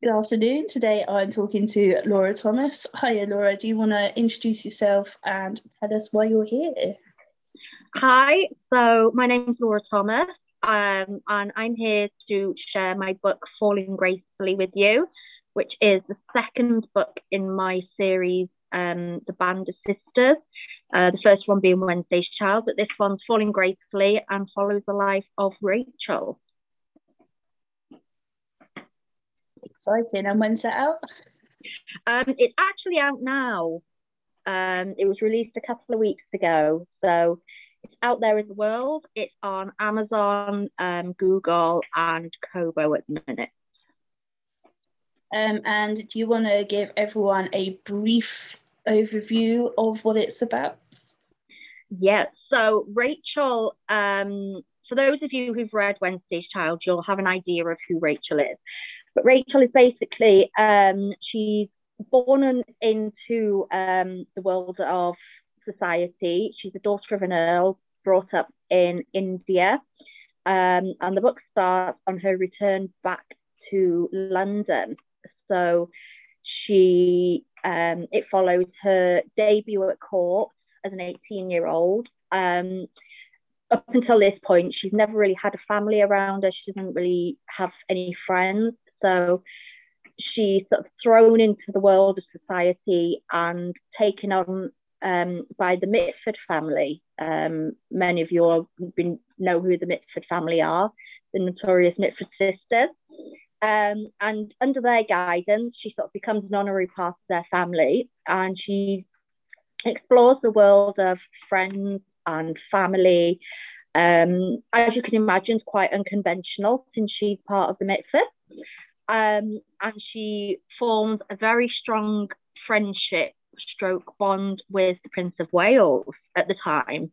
Good afternoon. Today I'm talking to Laura Thomas. Hiya, Laura. Do you want to introduce yourself and tell us why you're here? Hi, so my name is Laura Thomas, um, and I'm here to share my book Falling Gracefully with you, which is the second book in my series, um, The Band of Sisters. Uh, the first one being Wednesday's Child, but this one's Falling Gracefully and follows the life of Rachel. Exciting. And when's that out? Um, it's actually out now. Um, it was released a couple of weeks ago. So it's out there in the world. It's on Amazon, um, Google, and Kobo at the minute. Um, and do you want to give everyone a brief overview of what it's about? Yes. So Rachel, um, for those of you who've read Wednesday's Child, you'll have an idea of who Rachel is. But Rachel is basically um, she's born into um, the world of society. She's the daughter of an earl, brought up in India. Um, and the book starts on her return back to London. So she um, it follows her debut at court as an 18 year old. Um, up until this point, she's never really had a family around her. She doesn't really have any friends. So she's sort of thrown into the world of society and taken on um, by the Mitford family. Um, many of you all been, know who the Mitford family are, the notorious Mitford sisters. Um, and under their guidance, she sort of becomes an honorary part of their family and she explores the world of friends and family. Um, as you can imagine, it's quite unconventional since she's part of the Mitford. Um, and she formed a very strong friendship stroke bond with the Prince of Wales at the time.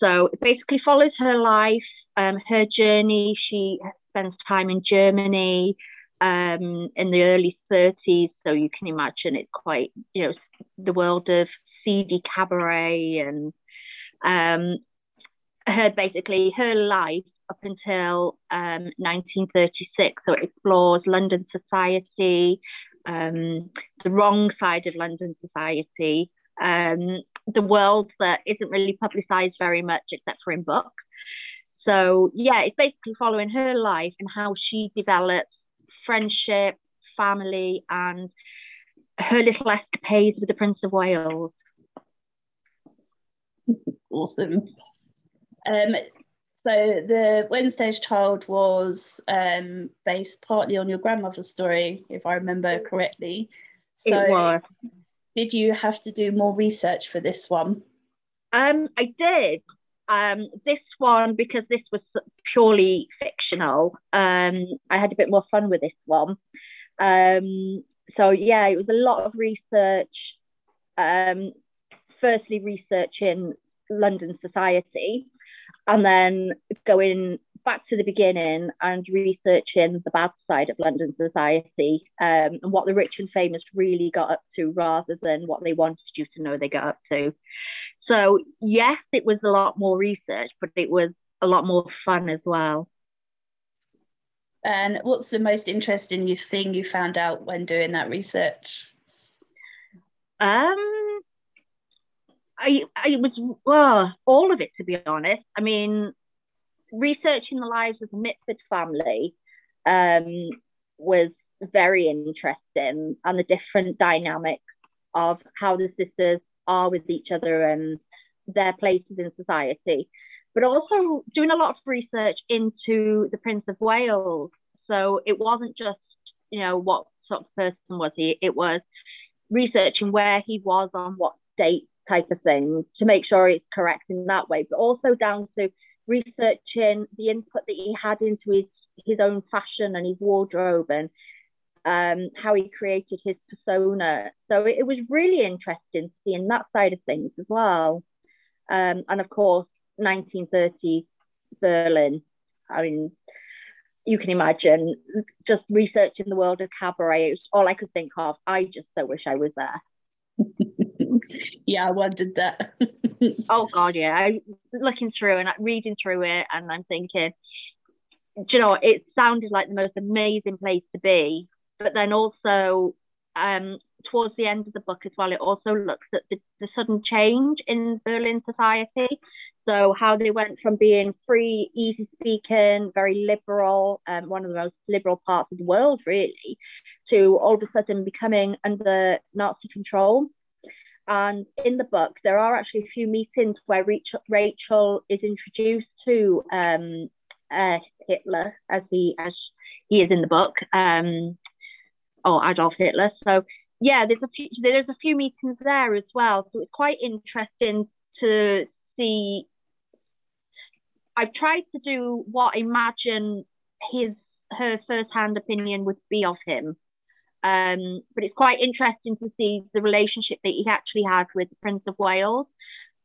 So it basically follows her life, um, her journey. She spends time in Germany um, in the early 30s. So you can imagine it's quite, you know, the world of seedy cabaret and um, her basically her life up until um, 1936. So it explores London society, um, the wrong side of London society, um, the world that isn't really publicised very much except for in books. So yeah, it's basically following her life and how she develops friendship, family, and her little escapades with the Prince of Wales. Awesome. Um, so the Wednesday's Child was um, based partly on your grandmother's story, if I remember correctly. So it was. Did you have to do more research for this one? Um, I did. Um, this one, because this was purely fictional, um, I had a bit more fun with this one. Um, so yeah, it was a lot of research. Um, firstly, researching London society, and then going back to the beginning and researching the bad side of London society um, and what the rich and famous really got up to rather than what they wanted you to know they got up to. So, yes, it was a lot more research, but it was a lot more fun as well. And what's the most interesting thing you found out when doing that research? Um, I, I was well, all of it to be honest. I mean, researching the lives of the Mitford family um, was very interesting, and the different dynamics of how the sisters are with each other and their places in society. But also doing a lot of research into the Prince of Wales. So it wasn't just you know what sort of person was he. It was researching where he was on what date type of thing to make sure it's correct in that way, but also down to researching the input that he had into his his own fashion and his wardrobe and um, how he created his persona. So it, it, was really interesting seeing that side of things as well. Um, and of course, 1930 Berlin. I mean, you can imagine just researching the world of cabaret. It was all I could think of. I just so wish I was there. yeah, I wondered that. oh God, yeah. I'm looking through and reading through it, and I'm thinking, you know, it sounded like the most amazing place to be. but then also um, towards the end of the book as well, it also looks at the, the sudden change in Berlin society. So how they went from being free, easy speaking, very liberal, um, one of the most liberal parts of the world, really, to all of a sudden becoming under Nazi control. And in the book, there are actually a few meetings where Rachel, is introduced to um, uh, Hitler as he as he is in the book, um, or Adolf Hitler. So yeah, there's a few there's a few meetings there as well. So it's quite interesting to see. I've tried to do what I imagine his her first hand opinion would be of him. Um, but it's quite interesting to see the relationship that he actually had with the Prince of Wales.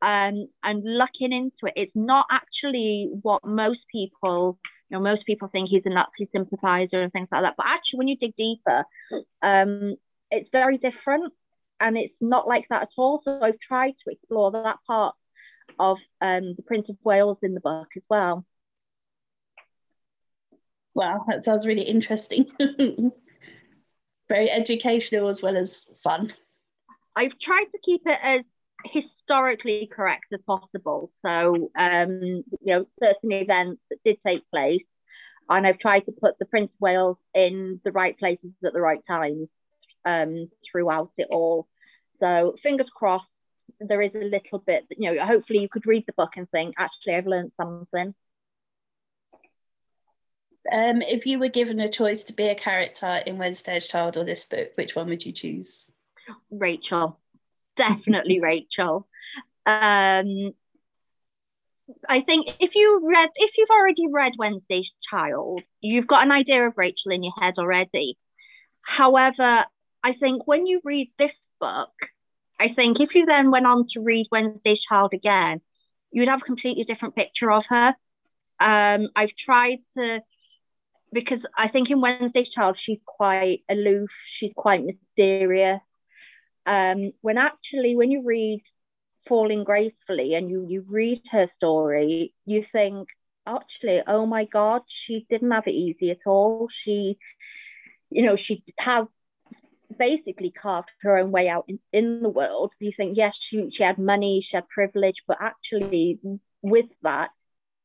Um, and looking into it, it's not actually what most people, you know, most people think he's a Nazi sympathizer and things like that. But actually, when you dig deeper, um, it's very different and it's not like that at all. So I've tried to explore that part of um, the Prince of Wales in the book as well. Wow, that sounds really interesting. very educational as well as fun. I've tried to keep it as historically correct as possible. So, um, you know, certain events that did take place, and I've tried to put the Prince of Wales in the right places at the right times um, throughout it all. So, fingers crossed, there is a little bit, you know, hopefully you could read the book and think, actually, I've learned something. Um, if you were given a choice to be a character in Wednesday's Child or this book, which one would you choose? Rachel, definitely Rachel. Um, I think if you read, if you've already read Wednesday's Child, you've got an idea of Rachel in your head already. However, I think when you read this book, I think if you then went on to read Wednesday's Child again, you'd have a completely different picture of her. Um, I've tried to because I think in Wednesday's Child she's quite aloof, she's quite mysterious. Um, when actually, when you read Falling Gracefully and you you read her story, you think actually, oh my God, she didn't have it easy at all. She, you know, she has basically carved her own way out in, in the world. You think, yes, she, she had money, she had privilege, but actually with that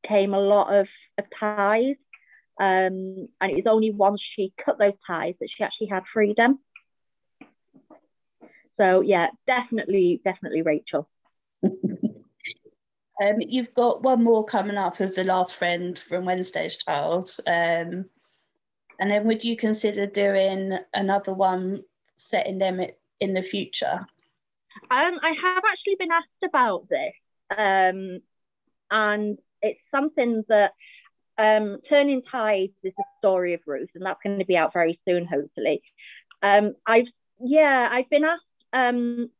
came a lot of, of ties um, and it was only once she cut those ties that she actually had freedom. So yeah, definitely, definitely Rachel. um, you've got one more coming up of the last friend from Wednesday's Child. Um, and then would you consider doing another one set in them in the future? Um, I have actually been asked about this. Um, and it's something that um, Turning Tides is the story of Ruth, and that's going to be out very soon, hopefully. Um, I've yeah, I've been asked um,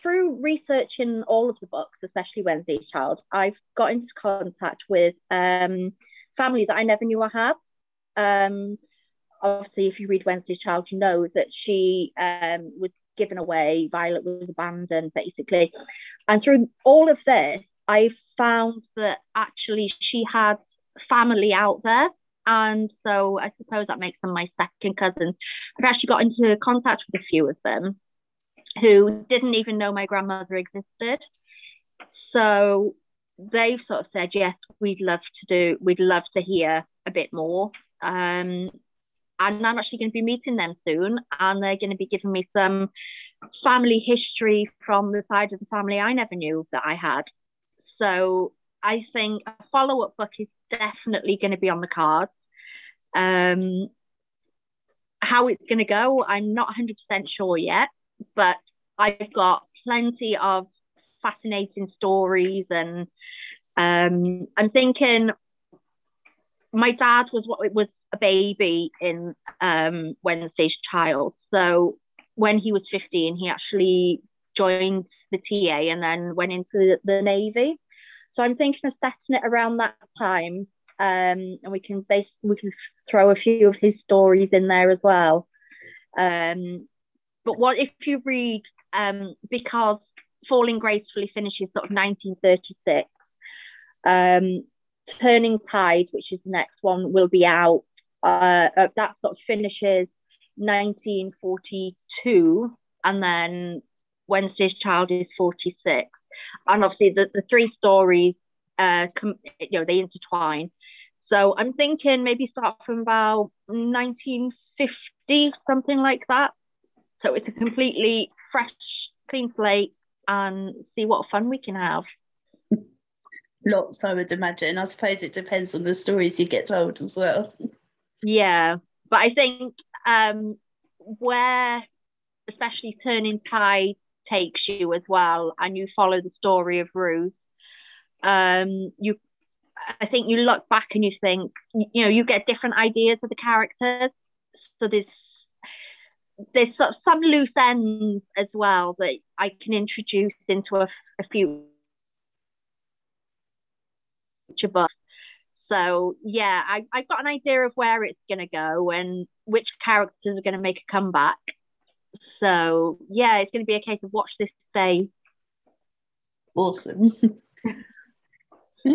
through researching all of the books, especially Wednesday's Child. I've got into contact with um, families that I never knew I had. Um, obviously, if you read Wednesday's Child, you know that she um, was given away. Violet was abandoned, basically, and through all of this, I found that actually she had family out there. And so I suppose that makes them my second cousins. I've actually got into contact with a few of them who didn't even know my grandmother existed. So they've sort of said, yes, we'd love to do, we'd love to hear a bit more. Um, and I'm actually going to be meeting them soon, and they're going to be giving me some family history from the side of the family I never knew that I had. So I think a follow up book is definitely going to be on the cards. Um, how it's going to go, I'm not 100% sure yet, but I've got plenty of fascinating stories. And um, I'm thinking my dad was what was a baby in um, Wednesday's Child. So when he was 15, he actually joined the TA and then went into the, the Navy. So I'm thinking of setting it around that time, um, and we can we can throw a few of his stories in there as well. Um, but what if you read um, because Falling Gracefully finishes sort of 1936. Um, Turning Tide, which is the next one, will be out. Uh, uh, that sort of finishes 1942, and then Wednesday's Child is 46. And obviously, the, the three stories, uh, com- you know, they intertwine. So I'm thinking maybe start from about 1950, something like that. So it's a completely fresh, clean slate and see what fun we can have. Lots, I would imagine. I suppose it depends on the stories you get told as well. Yeah, but I think um, where, especially Turning Tide takes you as well, and you follow the story of Ruth, um, you, I think you look back and you think, you know, you get different ideas of the characters. So there's there's sort of some loose ends as well that I can introduce into a, a future book. So yeah, I, I've got an idea of where it's going to go and which characters are going to make a comeback. So yeah, it's going to be a case of watch this space. Awesome.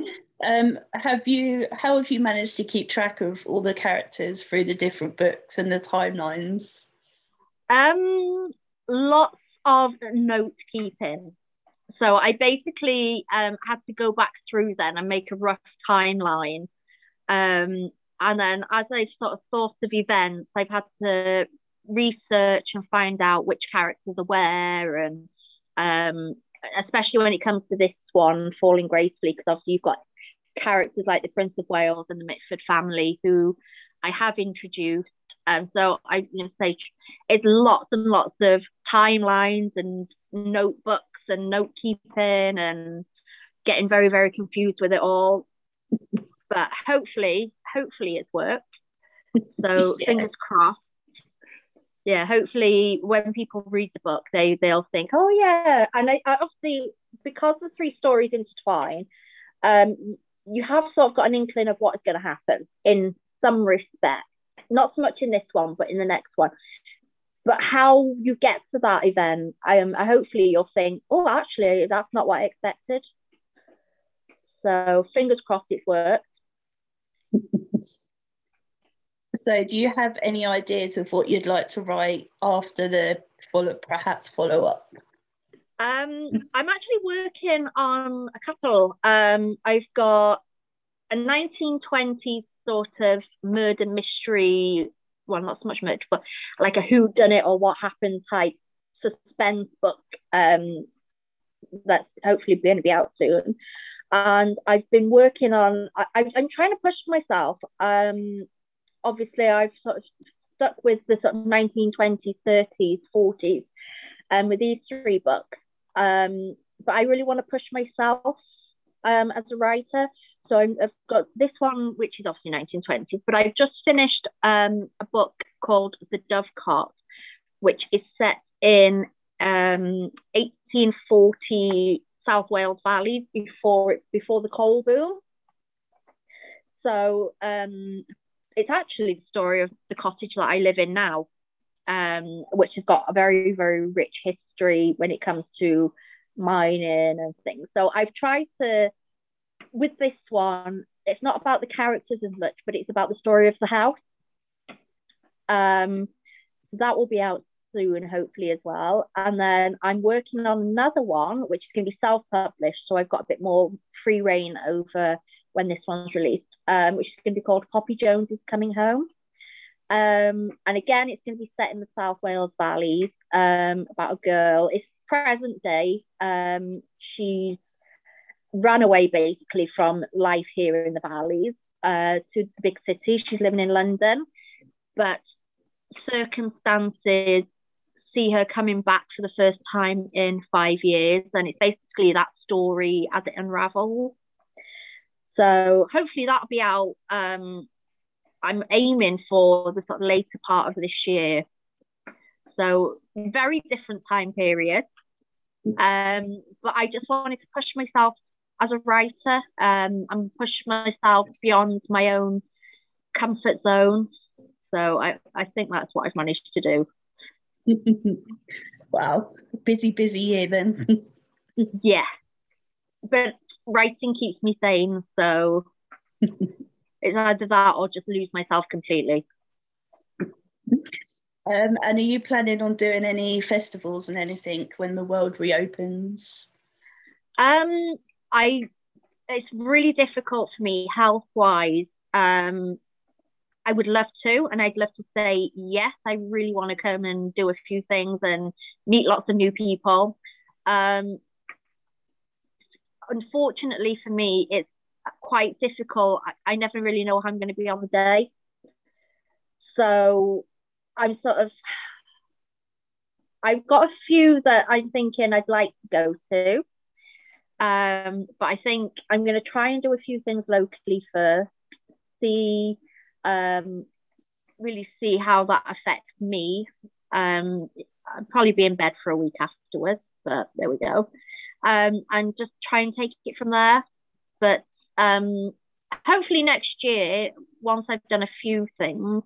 um, have you? How have you managed to keep track of all the characters through the different books and the timelines? Um, lots of note keeping. So I basically um, had to go back through then and make a rough timeline. Um, and then as I sort of thought of events, I've had to research and find out which characters are where and um, especially when it comes to this one, Falling Gracefully, because obviously you've got characters like the Prince of Wales and the Mitford family who I have introduced um, so I you know, say it's lots and lots of timelines and notebooks and note keeping and getting very, very confused with it all. But hopefully, hopefully it's worked. So yeah. fingers crossed. Yeah, hopefully when people read the book, they they'll think, oh yeah. And I, I obviously because the three stories intertwine, um, you have sort of got an inkling of what is going to happen in some respect not so much in this one, but in the next one. But how you get to that event, I am. hopefully you'll think, oh, actually, that's not what I expected. So fingers crossed, it's worked. so, do you have any ideas of what you'd like to write after the follow, perhaps follow up? Um, I'm actually working on a couple. Um, I've got a 1920s sort of murder mystery, well, not so much murder, but like a who done it or what happened type suspense book um, that's hopefully going to be out soon. And I've been working on, I, I'm trying to push myself. Um, obviously, I've sort of stuck with the sort of 1920s, 30s, 40s um, with these three books. Um, but I really want to push myself um, as a writer. So i have got this one, which is obviously 1920s, but I've just finished um, a book called The Dovecot, which is set in um, 1840 South Wales Valley before before the coal boom. So um, it's actually the story of the cottage that I live in now, um, which has got a very, very rich history when it comes to mining and things. So I've tried to with this one, it's not about the characters as much, but it's about the story of the house. Um, that will be out soon, hopefully as well. And then I'm working on another one, which is going to be self-published, so I've got a bit more free reign over when this one's released, um, which is going to be called Poppy Jones is Coming Home. Um, and again, it's going to be set in the South Wales Valleys um, about a girl. It's present day. Um, she's ran away basically from life here in the valleys uh, to the big city. She's living in London, but circumstances see her coming back for the first time in five years, and it's basically that story as it unravels. So hopefully that'll be out. Um, I'm aiming for the sort of later part of this year. So very different time period. Um, but I just wanted to push myself as a writer. Um, I'm pushing myself beyond my own comfort zone. So I, I think that's what I've managed to do. wow. Busy, busy year then. yeah. But writing keeps me sane. So it's either that or just lose myself completely. Um, and are you planning on doing any festivals and anything when the world reopens? Um, I it's really difficult for me health wise. Um, I would love to, and I'd love to say yes. I really want to come and do a few things and meet lots of new people. Um, unfortunately for me, it's quite difficult. I, I never really know how I'm going to be on the day, so I'm sort of. I've got a few that I'm thinking I'd like to go to. Um, but I think I'm going to try and do a few things locally first, see, um, really see how that affects me. Um, I'll probably be in bed for a week afterwards, but there we go. Um, and just try and take it from there. But um, hopefully next year, once I've done a few things,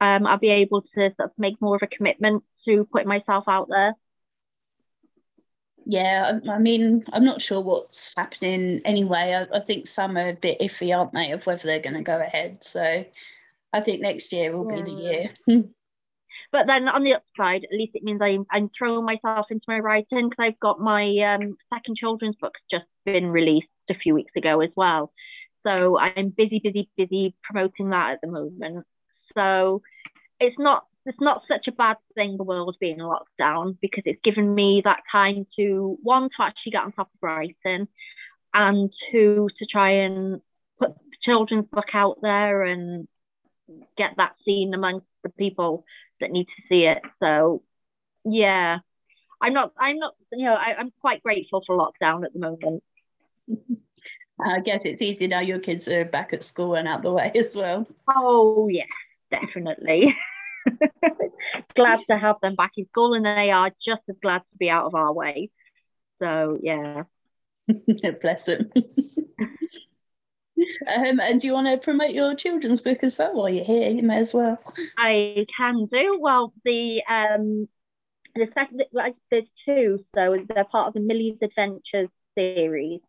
um, I'll be able to sort of make more of a commitment to putting myself out there yeah, I, mean, I'm not sure what's happening anyway. I, I, think some are a bit iffy, aren't they, of whether they're going to go ahead. So I think next year will yeah. be the year. but then on the upside, at least it means I'm, I'm throwing myself into my writing because I've got my um, second children's book just been released a few weeks ago as well. So I'm busy, busy, busy promoting that at the moment. So it's not it's not such a bad thing the world being locked down because it's given me that time to one to actually get on top of writing and two to try and put the children's book out there and get that seen amongst the people that need to see it. So yeah. I'm not i'm not you know I, i'm quite grateful for lockdown at the moment. I guess it's easy now your kids are back at school and out the way as well. Oh yeah definitely. Glad to have them back in school, and they are just as glad to be out of our way. So yeah, bless them. Um, and do you want to promote your children's book as well while you're here? You may as well. I can do. Well, the um, the second, like there's two, so they're part of the Millie's Adventures series.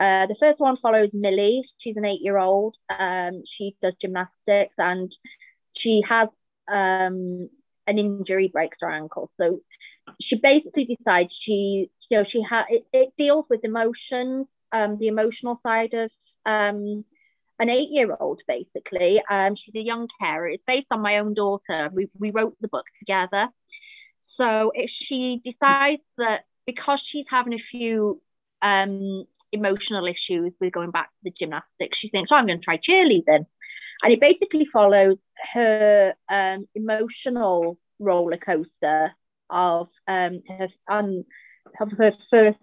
Uh, the first one follows Millie. She's an eight-year-old. Um, she does gymnastics and she has um, an injury breaks her ankle. So she basically decides she, you know, she had it, it, deals with emotions, um, the emotional side of um, an eight-year-old basically. Um, she's a young carer. It's based on my own daughter. We we wrote the book together. So if she decides that because she's having a few um, emotional issues with going back to the gymnastics, she thinks, oh, I'm going to try cheerleading. And it basically follows her um, emotional roller coaster of um, her, um, of her first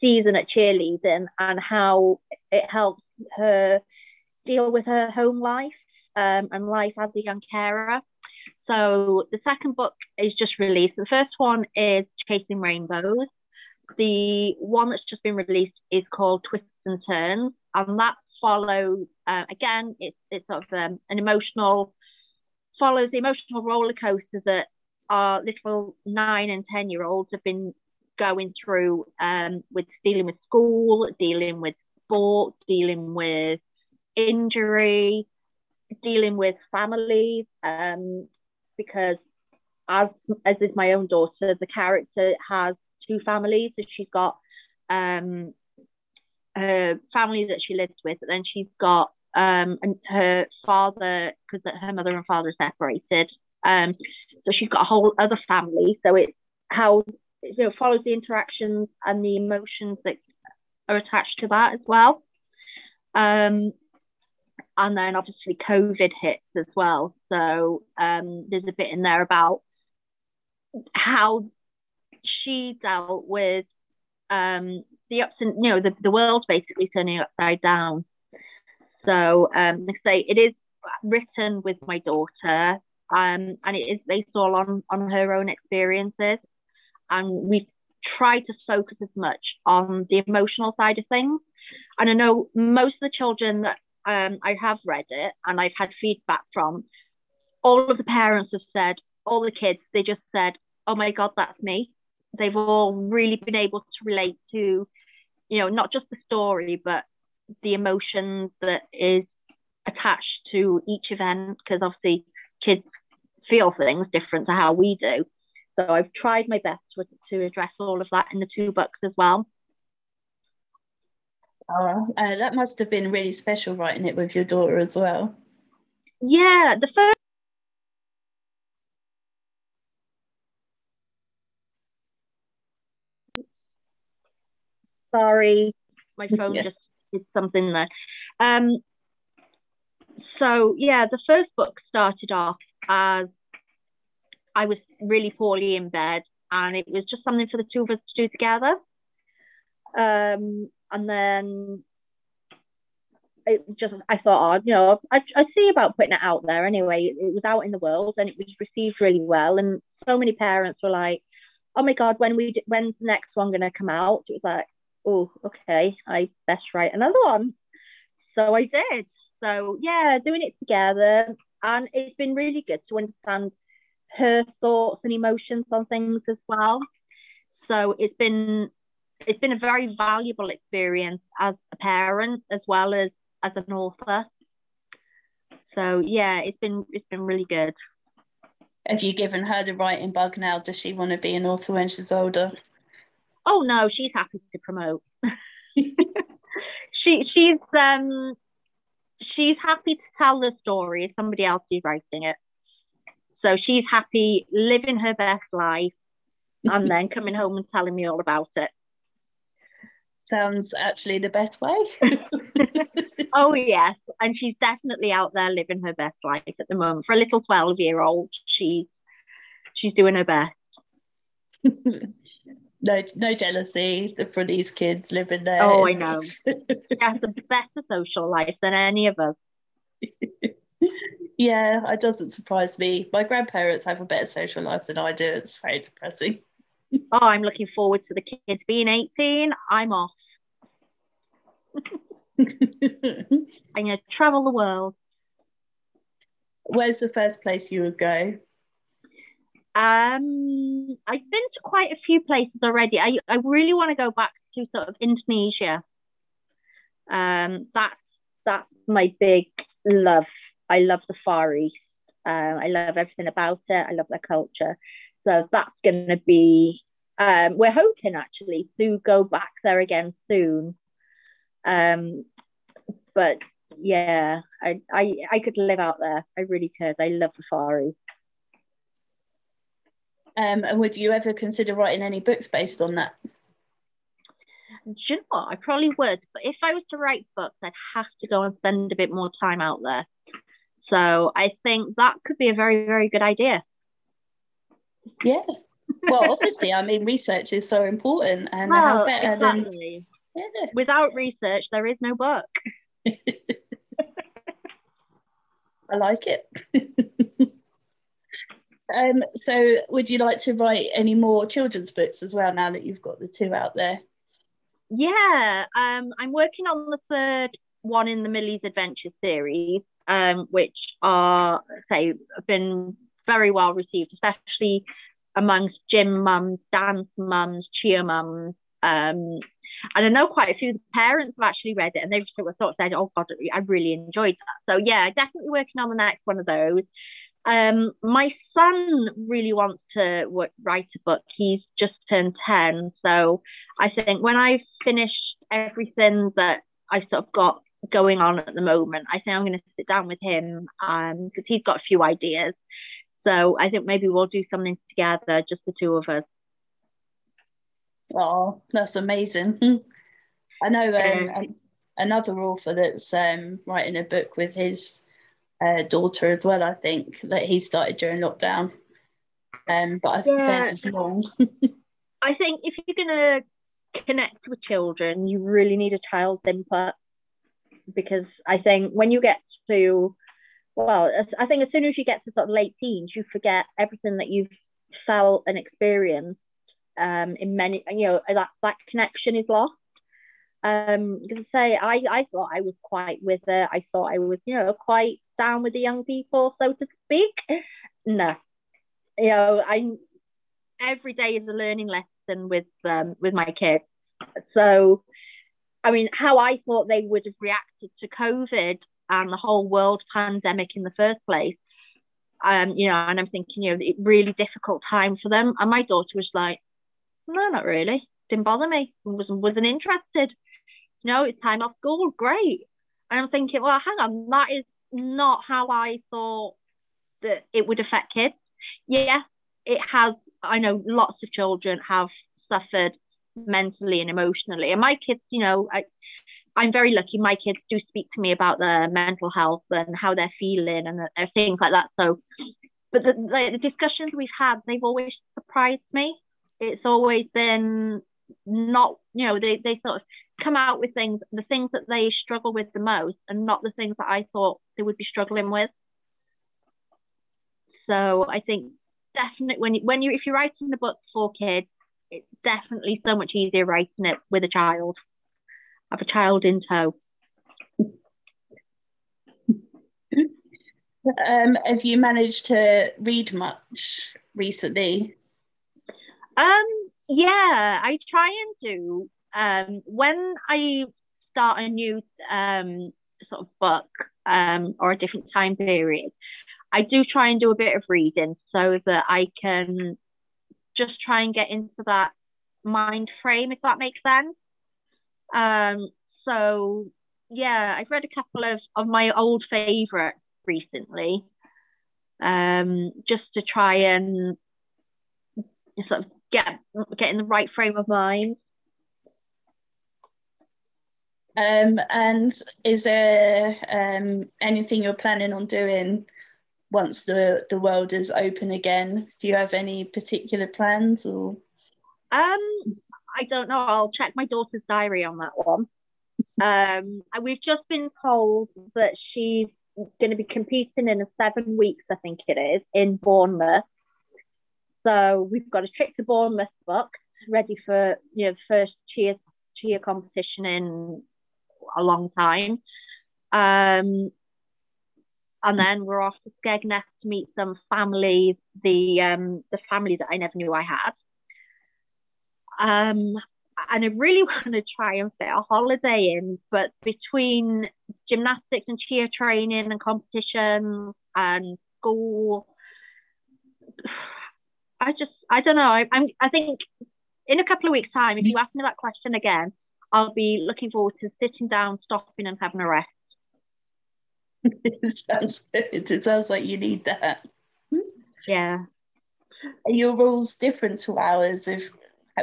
season at cheerleading and how it helps her deal with her home life um, and life as a young carer. So the second book is just released. The first one is Chasing Rainbows. The one that's just been released is called Twists and Turns, and that follows uh, again. It's it's sort of um, an emotional follows the emotional roller coaster that our little nine and ten year olds have been going through um, with dealing with school, dealing with sport, dealing with injury, dealing with families. Um, because as as is my own daughter, the character has two families. So she's got um, her family that she lives with, but then she's got um, and her father, because her mother and father are separated. Um, so she's got a whole other family. So it's how you know follows the interactions and the emotions that are attached to that as well. Um, and then obviously COVID hits as well. So um, there's a bit in there about how she dealt with um, the ups and you know the, the world basically turning upside down. So um, like say it is written with my daughter, um, and it is based all on on her own experiences, and we try to focus as much on the emotional side of things. And I know most of the children that um, I have read it and I've had feedback from, all of the parents have said, all the kids, they just said, oh my God, that's me. They've all really been able to relate to you know, not just the story, but the emotions that is attached to each event. Because obviously, kids feel things different to how we do. So I've tried my best to, to address all of that in the two books as well. Oh, uh, that must have been really special writing it with your daughter as well. Yeah, the first. Sorry, my phone yeah. just did something there. Um, so yeah, the first book started off as I was really poorly in bed, and it was just something for the two of us to do together. Um, and then it just I thought, oh, you know, I I see about putting it out there anyway. It was out in the world and it was received really well, and so many parents were like, "Oh my God, when we when's the next one gonna come out?" It was like, "Oh, okay, I best write another one." So I did. So yeah, doing it together, and it's been really good to understand her thoughts and emotions on things as well. So it's been it's been a very valuable experience as a parent as well as as an author. So yeah, it's been it's been really good. Have you given her the writing bug now? Does she want to be an author when she's older? Oh no, she's happy to promote. she she's um she's happy to tell the story if somebody else is writing it. So she's happy living her best life and then coming home and telling me all about it. Sounds actually the best way. oh yes, and she's definitely out there living her best life at the moment. For a little twelve-year-old, she's she's doing her best. no, no jealousy for these kids living there. Oh, I know. she has a better social life than any of us. Yeah, it doesn't surprise me. My grandparents have a better social life than I do. It's very depressing. oh, I'm looking forward to the kids being 18. I'm off. I'm going to travel the world. Where's the first place you would go? Um, I've been to quite a few places already. I, I really want to go back to sort of Indonesia. Um, that's that's my big love. I love the Far East. Um, I love everything about it. I love their culture. So that's going to be. Um, we're hoping actually to go back there again soon. Um, but yeah, I, I I could live out there. I really could. I love the Far East. Um, and would you ever consider writing any books based on that? Do you know what? I probably would, but if I was to write books, I'd have to go and spend a bit more time out there. So I think that could be a very, very good idea. Yeah. Well, obviously, I mean, research is so important, and well, how better exactly. than yeah. without research, there is no book. I like it. Um, so, would you like to write any more children's books as well now that you've got the two out there? Yeah, um, I'm working on the third one in the Millie's Adventure series, um, which are say been very well received, especially amongst gym mums, dance mums, cheer mums. Um, and I know quite a few parents have actually read it and they've sort of said, "Oh God, I really enjoyed that." So yeah, definitely working on the next one of those. Um, my son really wants to w- write a book. He's just turned 10. So I think when I've finished everything that I've sort of got going on at the moment, I think I'm going to sit down with him because um, he's got a few ideas. So I think maybe we'll do something together, just the two of us. Oh, that's amazing. I know um, another author that's um, writing a book with his uh, daughter as well. I think that he started during lockdown, um, but I think yeah. theirs is long. I think if you're gonna connect with children, you really need a child's input because I think when you get to well, I think as soon as you get to sort of late teens, you forget everything that you've felt and experienced. Um, in many, you know, that that connection is lost. Um, because I say I, I thought I was quite with it. I thought I was, you know, quite down with the young people, so to speak. No, you know, I every day is a learning lesson with um, with my kids. So, I mean, how I thought they would have reacted to COVID and the whole world pandemic in the first place, um, you know, and I'm thinking, you know, really difficult time for them. And my daughter was like, no, not really. Didn't bother me. Wasn't wasn't interested. You know, it's time off school. Great. And I'm thinking, well, hang on, that is not how I thought that it would affect kids. Yes, it has. I know lots of children have suffered mentally and emotionally, and my kids, you know, I, I'm very lucky. My kids do speak to me about their mental health and how they're feeling and their things like that. So, but the, the, discussions we've had, they've always surprised me. It's always been not, you know, they, they sort of come out with things, the things that they struggle with the most, and not the things that I thought they would be struggling with. So I think definitely when you, when you if you're writing the book for kids, it's definitely so much easier writing it with a child have a child in tow. Um, have you managed to read much recently? Um, yeah, I try and do. Um, when I start a new um, sort of book um, or a different time period, I do try and do a bit of reading so that I can just try and get into that mind frame, if that makes sense. Um, so yeah, I've read a couple of, of my old favourites recently, um, just to try and sort of get get in the right frame of mind. Um, and is there um, anything you're planning on doing once the, the world is open again? Do you have any particular plans or? Um, I don't know. I'll check my daughter's diary on that one. Um, we've just been told that she's going to be competing in a seven weeks, I think it is, in Bournemouth. So we've got a trip to Bournemouth booked, ready for you know first cheer cheer competition in a long time. Um, and then we're off to Skegness to meet some family, the um, the family that I never knew I had. Um, and I really want to try and fit a holiday in, but between gymnastics and cheer training and competitions and school, I just I don't know. I, I'm I think in a couple of weeks' time, if you ask me that question again, I'll be looking forward to sitting down, stopping, and having a rest. it sounds good. It sounds like you need that. Yeah. Are your rules different to ours? If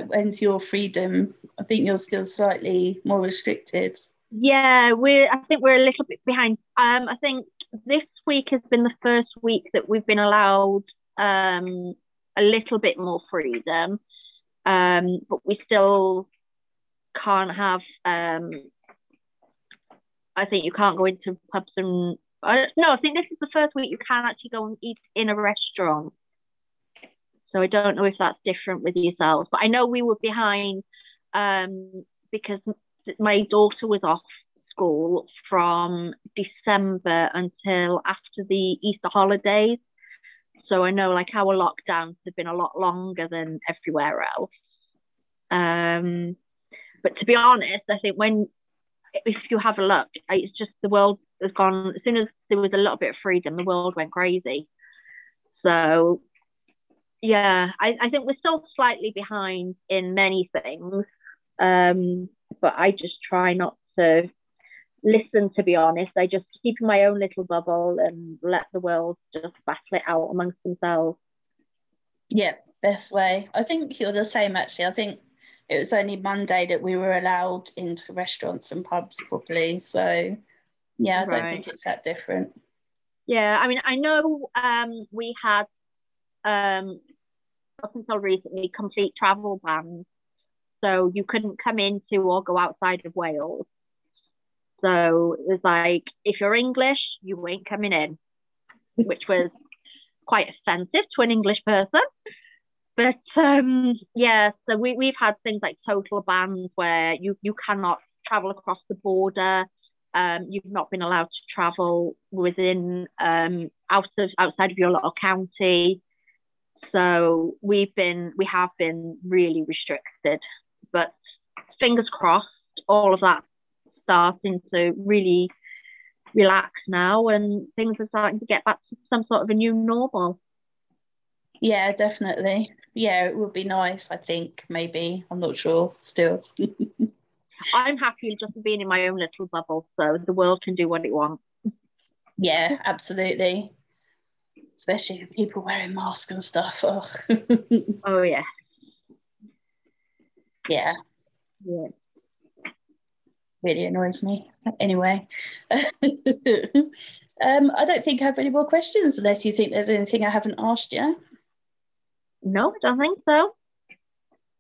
when's your freedom? I think you're still slightly more restricted. Yeah, we're. I think we're a little bit behind. Um, I think this week has been the first week that we've been allowed um, a little bit more freedom, um, but we still can't have. Um, I think you can't go into pubs and. Uh, no, I think this is the first week you can actually go and eat in a restaurant. So I don't know if that's different with yourselves, but I know we were behind um, because my daughter was off school from December until after the Easter holidays. So I know like our lockdowns have been a lot longer than everywhere else. Um, but to be honest, I think when if you have a look, it's just the world has gone. As soon as there was a little bit of freedom, the world went crazy. So yeah, I, I think we're still slightly behind in many things. Um, but I just try not to listen, to be honest. I just keep in my own little bubble and let the world just battle it out amongst themselves. Yeah, best way. I think you're the same actually. I think it was only Monday that we were allowed into restaurants and pubs properly. So yeah, I don't think it's that different. Yeah, I mean, I know um, we had um, up until recently complete travel bans. So you couldn't come into or go outside of Wales. So it was like, if you're English, you ain't coming in, which was quite offensive to an English person. But um, yeah, so we, we've had things like total bans where you, you cannot travel across the border. Um, you've not been allowed to travel within um, out of outside of your little county. So we've been, we have been really restricted, but fingers crossed, all of that starting to really relax now and things are starting to get back to some sort of a new normal. Yeah, definitely. Yeah, it would be nice, I think, maybe. I'm not sure still. I'm happy just being in my own little bubble, so the world can do what it wants. Yeah, absolutely. Especially with people wearing masks and stuff. Oh, oh yeah. Yeah. Yeah. Really annoys me. Anyway. um, I don't think I have any more questions unless you think there's anything I haven't asked you. No, I don't think so. I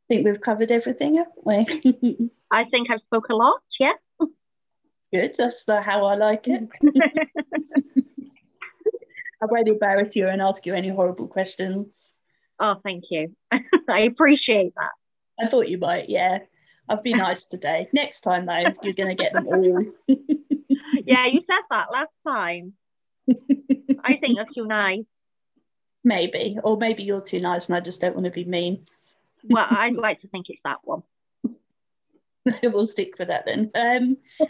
think we've covered everything, haven't we? I think I've spoke a lot, yeah. Good, that's the, how I like it. I won't embarrass you and ask you any horrible questions. Oh, thank you. I appreciate that. I thought you might, yeah. I've been nice today. Next time, though, you're going to get them all. yeah, you said that last time. I think you're too nice. Maybe. Or maybe you're too nice and I just don't want to be mean. well, I'd like to think it's that one. we'll stick with that then. Um,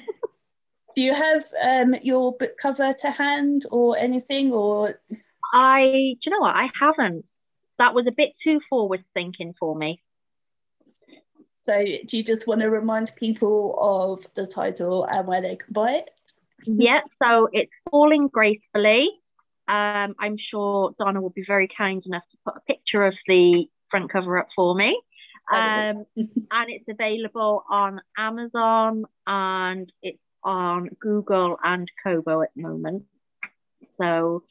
do you have um, your book cover to hand or anything? Or I, do you know what? I haven't. That was a bit too forward thinking for me. So, do you just want to remind people of the title and where they can buy it? Yeah, so it's Falling Gracefully. Um, I'm sure Donna will be very kind enough to put a picture of the front cover up for me. Um, and it's available on Amazon and it's on Google and Kobo at the moment. So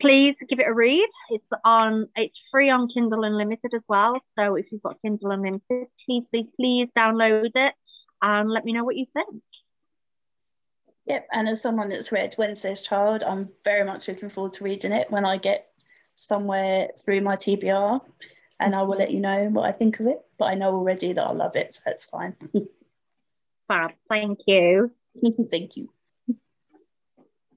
please give it a read. It's on it's free on Kindle Unlimited as well. So if you've got Kindle Unlimited, please please, please download it and let me know what you think. Yep, and as someone that's read Wednesday's Child, I'm very much looking forward to reading it when I get somewhere through my TBR, and I will let you know what I think of it. But I know already that I love it, so it's fine. Fab, thank you. Thank you.